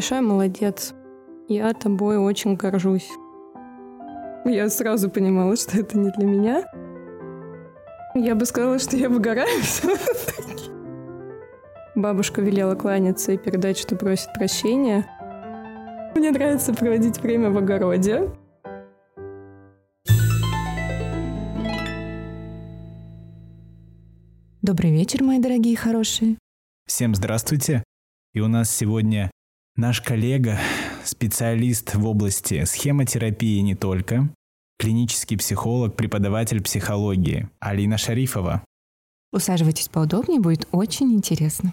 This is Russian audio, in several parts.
большая молодец. Я тобой очень горжусь. Я сразу понимала, что это не для меня. Я бы сказала, что я выгораю Бабушка велела кланяться и передать, что просит прощения. Мне нравится проводить время в огороде. Добрый вечер, мои дорогие хорошие. Всем здравствуйте. И у нас сегодня наш коллега, специалист в области схемотерапии не только, клинический психолог, преподаватель психологии Алина Шарифова. Усаживайтесь поудобнее, будет очень интересно.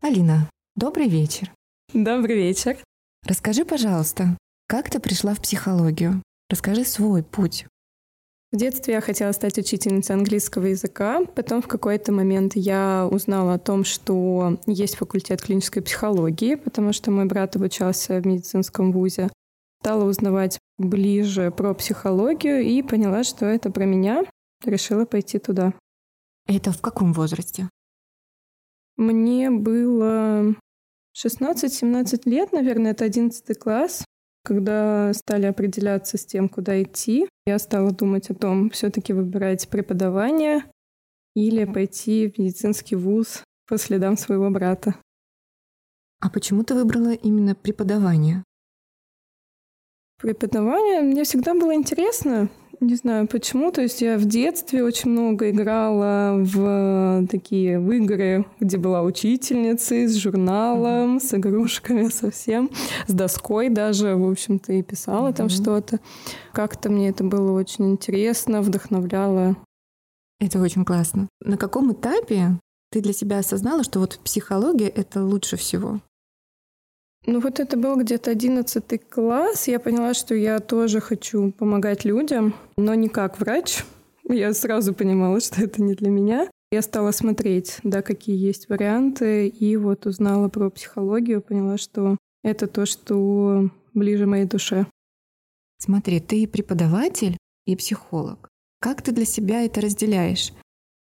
Алина, добрый вечер. Добрый вечер. Расскажи, пожалуйста, как ты пришла в психологию? Расскажи свой путь. В детстве я хотела стать учительницей английского языка. Потом в какой-то момент я узнала о том, что есть факультет клинической психологии, потому что мой брат обучался в медицинском вузе. Стала узнавать ближе про психологию и поняла, что это про меня. Решила пойти туда. Это в каком возрасте? Мне было 16-17 лет, наверное, это 11 класс. Когда стали определяться с тем, куда идти, я стала думать о том, все-таки выбирать преподавание или пойти в медицинский вуз по следам своего брата. А почему ты выбрала именно преподавание? Преподавание мне всегда было интересно. Не знаю почему. То есть я в детстве очень много играла в такие в игры, где была учительницей с журналом, с игрушками совсем, с доской даже, в общем-то, и писала mm-hmm. там что-то. Как-то мне это было очень интересно, вдохновляло. Это очень классно. На каком этапе ты для себя осознала, что вот психология — это лучше всего? Ну вот это был где-то одиннадцатый класс. Я поняла, что я тоже хочу помогать людям, но не как врач. Я сразу понимала, что это не для меня. Я стала смотреть, да, какие есть варианты, и вот узнала про психологию, поняла, что это то, что ближе моей душе. Смотри, ты преподаватель и психолог. Как ты для себя это разделяешь?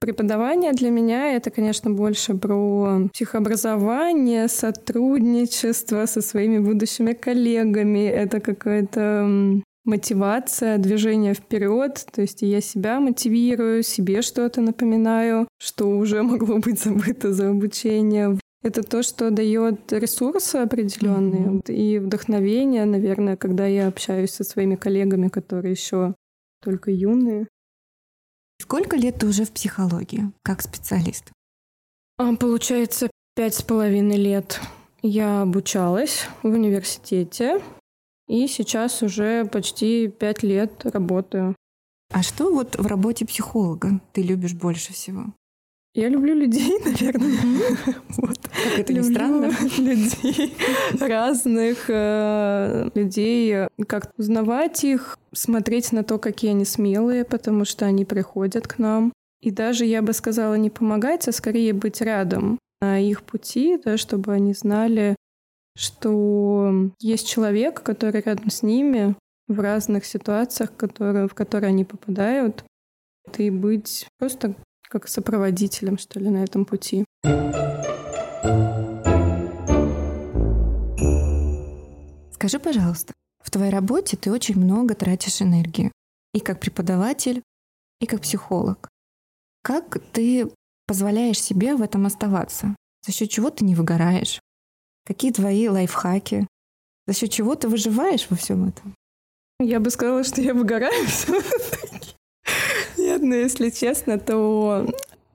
Преподавание для меня это, конечно, больше про психообразование, сотрудничество со своими будущими коллегами. Это какая-то мотивация, движение вперед. То есть я себя мотивирую, себе что-то напоминаю, что уже могло быть забыто за обучение. Это то, что дает ресурсы определенные mm-hmm. и вдохновение, наверное, когда я общаюсь со своими коллегами, которые еще только юные. Сколько лет ты уже в психологии, как специалист? А, получается, пять с половиной лет я обучалась в университете, и сейчас уже почти пять лет работаю. А что вот в работе психолога ты любишь больше всего? Я люблю людей, наверное. Вот. Как это не странно? людей разных, э, людей, как узнавать их, смотреть на то, какие они смелые, потому что они приходят к нам. И даже, я бы сказала, не помогать, а скорее быть рядом на их пути, да, чтобы они знали, что есть человек, который рядом с ними в разных ситуациях, которые, в которые они попадают, и быть просто как сопроводителем, что ли, на этом пути. Скажи, пожалуйста, в твоей работе ты очень много тратишь энергии. И как преподаватель, и как психолог. Как ты позволяешь себе в этом оставаться? За счет чего ты не выгораешь? Какие твои лайфхаки? За счет чего ты выживаешь во всем этом? Я бы сказала, что я выгораю но если честно, то,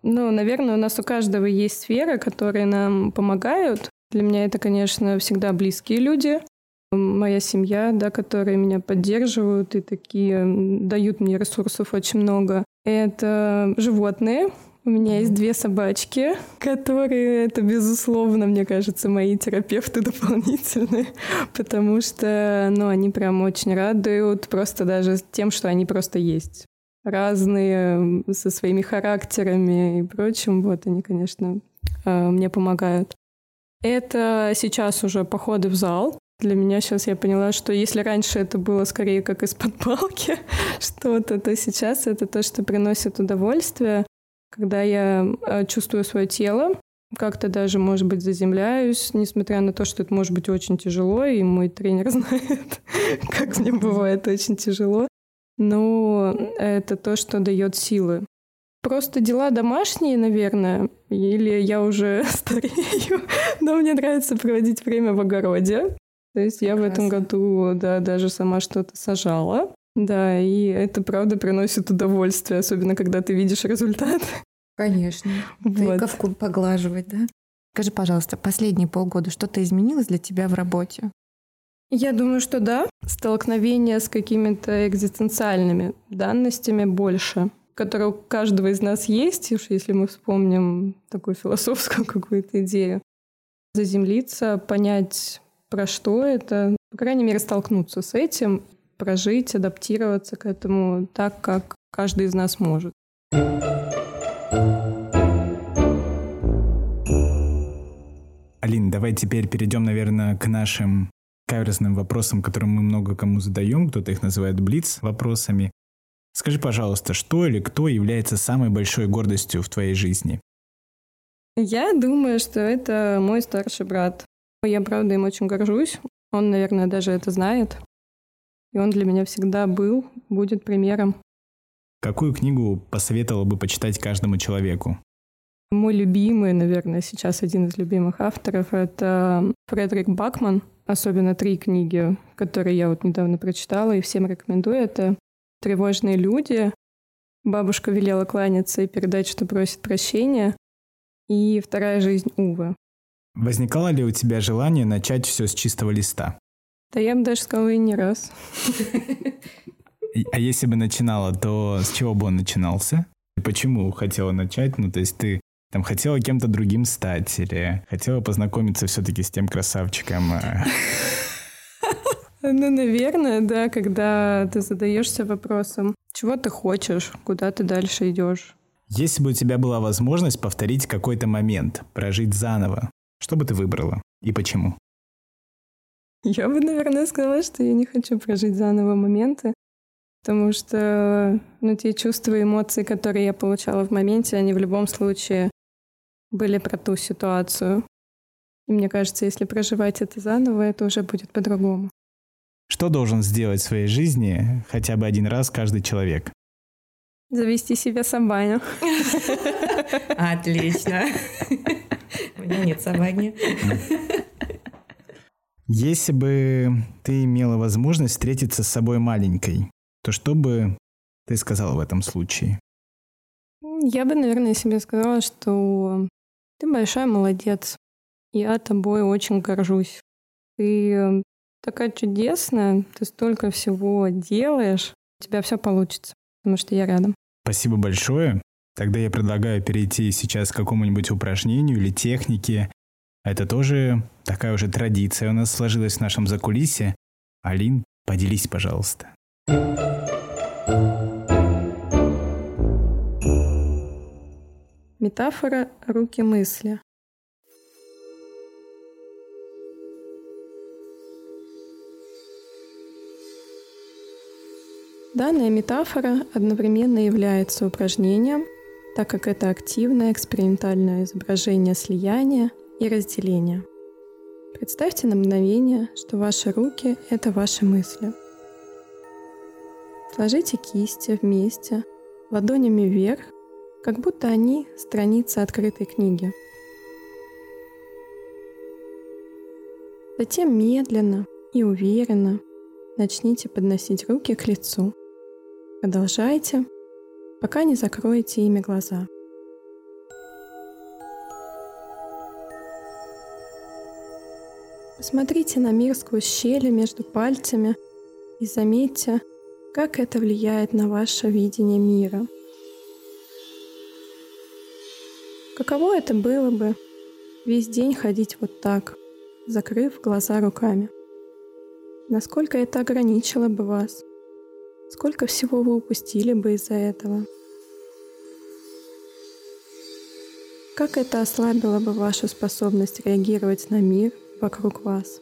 ну, наверное, у нас у каждого есть сферы, которые нам помогают. Для меня это, конечно, всегда близкие люди, моя семья, да, которые меня поддерживают и такие дают мне ресурсов очень много. Это животные. У меня есть две собачки, которые, это, безусловно, мне кажется, мои терапевты дополнительные, потому что, ну, они прям очень радуют просто даже тем, что они просто есть разные со своими характерами и прочим. Вот они, конечно, э, мне помогают. Это сейчас уже походы в зал. Для меня сейчас я поняла, что если раньше это было скорее как из-под палки что-то, то сейчас это то, что приносит удовольствие. когда я э, чувствую свое тело, как-то даже, может быть, заземляюсь, несмотря на то, что это может быть очень тяжело, и мой тренер знает, как мне бывает очень тяжело. Но это то, что дает силы. Просто дела домашние, наверное, или я уже старею, но мне нравится проводить время в огороде. То есть я Прекрасно. в этом году, да, даже сама что-то сажала. Да, и это правда приносит удовольствие, особенно когда ты видишь результат. Конечно. Вот. Тыковку поглаживать, да? Скажи, пожалуйста, последние полгода что-то изменилось для тебя в работе? Я думаю, что да. Столкновение с какими-то экзистенциальными данностями больше, которые у каждого из нас есть, уж если мы вспомним такую философскую какую-то идею. Заземлиться, понять, про что это, по крайней мере, столкнуться с этим, прожить, адаптироваться к этому так, как каждый из нас может. Алина, давай теперь перейдем, наверное, к нашим каверзным вопросам, которые мы много кому задаем. Кто-то их называет блиц вопросами. Скажи, пожалуйста, что или кто является самой большой гордостью в твоей жизни? Я думаю, что это мой старший брат. Я, правда, им очень горжусь. Он, наверное, даже это знает. И он для меня всегда был, будет примером. Какую книгу посоветовала бы почитать каждому человеку? Мой любимый, наверное, сейчас один из любимых авторов — это Фредерик Бакман. Особенно три книги, которые я вот недавно прочитала и всем рекомендую. Это «Тревожные люди», «Бабушка велела кланяться и передать, что просит прощения» и «Вторая жизнь Увы». Возникало ли у тебя желание начать все с чистого листа? Да я бы даже сказала и не раз. А если бы начинала, то с чего бы он начинался? Почему хотела начать? Ну, то есть ты там хотела кем-то другим стать или хотела познакомиться все-таки с тем красавчиком? А? Ну, наверное, да, когда ты задаешься вопросом, чего ты хочешь, куда ты дальше идешь. Если бы у тебя была возможность повторить какой-то момент, прожить заново, что бы ты выбрала и почему? Я бы, наверное, сказала, что я не хочу прожить заново моменты, потому что ну, те чувства и эмоции, которые я получала в моменте, они в любом случае были про ту ситуацию. И мне кажется, если проживать это заново, это уже будет по-другому. Что должен сделать в своей жизни хотя бы один раз каждый человек? Завести себе собаку. Отлично. У меня нет собаки. Если бы ты имела возможность встретиться с собой маленькой, то что бы ты сказала в этом случае? Я бы, наверное, себе сказала, что ты большая молодец. Я тобой очень горжусь. Ты такая чудесная, ты столько всего делаешь, у тебя все получится, потому что я рядом. Спасибо большое. Тогда я предлагаю перейти сейчас к какому-нибудь упражнению или технике, это тоже такая уже традиция у нас сложилась в нашем закулисе. Алин, поделись, пожалуйста. Метафора руки мысли. Данная метафора одновременно является упражнением, так как это активное экспериментальное изображение слияния и разделения. Представьте на мгновение, что ваши руки — это ваши мысли. Сложите кисти вместе, ладонями вверх, как будто они — страницы открытой книги. Затем медленно и уверенно начните подносить руки к лицу. Продолжайте, пока не закроете ими глаза. Посмотрите на мир сквозь щели между пальцами и заметьте, как это влияет на ваше видение мира. Каково это было бы весь день ходить вот так, закрыв глаза руками? Насколько это ограничило бы вас? Сколько всего вы упустили бы из-за этого? Как это ослабило бы вашу способность реагировать на мир – вокруг вас.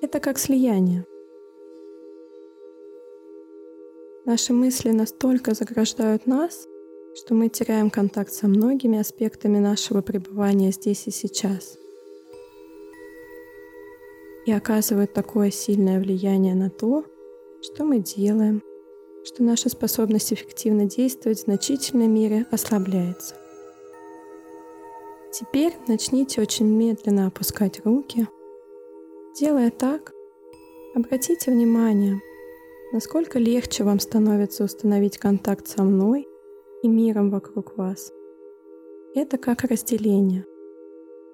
Это как слияние. Наши мысли настолько заграждают нас, что мы теряем контакт со многими аспектами нашего пребывания здесь и сейчас. И оказывают такое сильное влияние на то, что мы делаем, что наша способность эффективно действовать в значительной мере ослабляется. Теперь начните очень медленно опускать руки. Делая так, обратите внимание, насколько легче вам становится установить контакт со мной и миром вокруг вас. Это как разделение.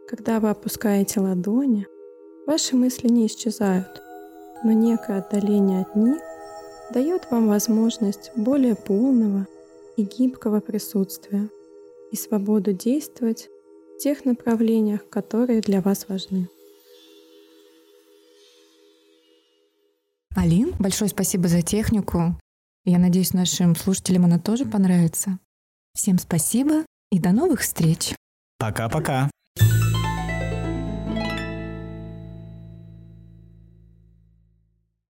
Когда вы опускаете ладони, ваши мысли не исчезают, но некое отдаление от них дает вам возможность более полного и гибкого присутствия и свободу действовать в тех направлениях, которые для вас важны. Алин, большое спасибо за технику. Я надеюсь, нашим слушателям она тоже понравится. Всем спасибо и до новых встреч. Пока-пока.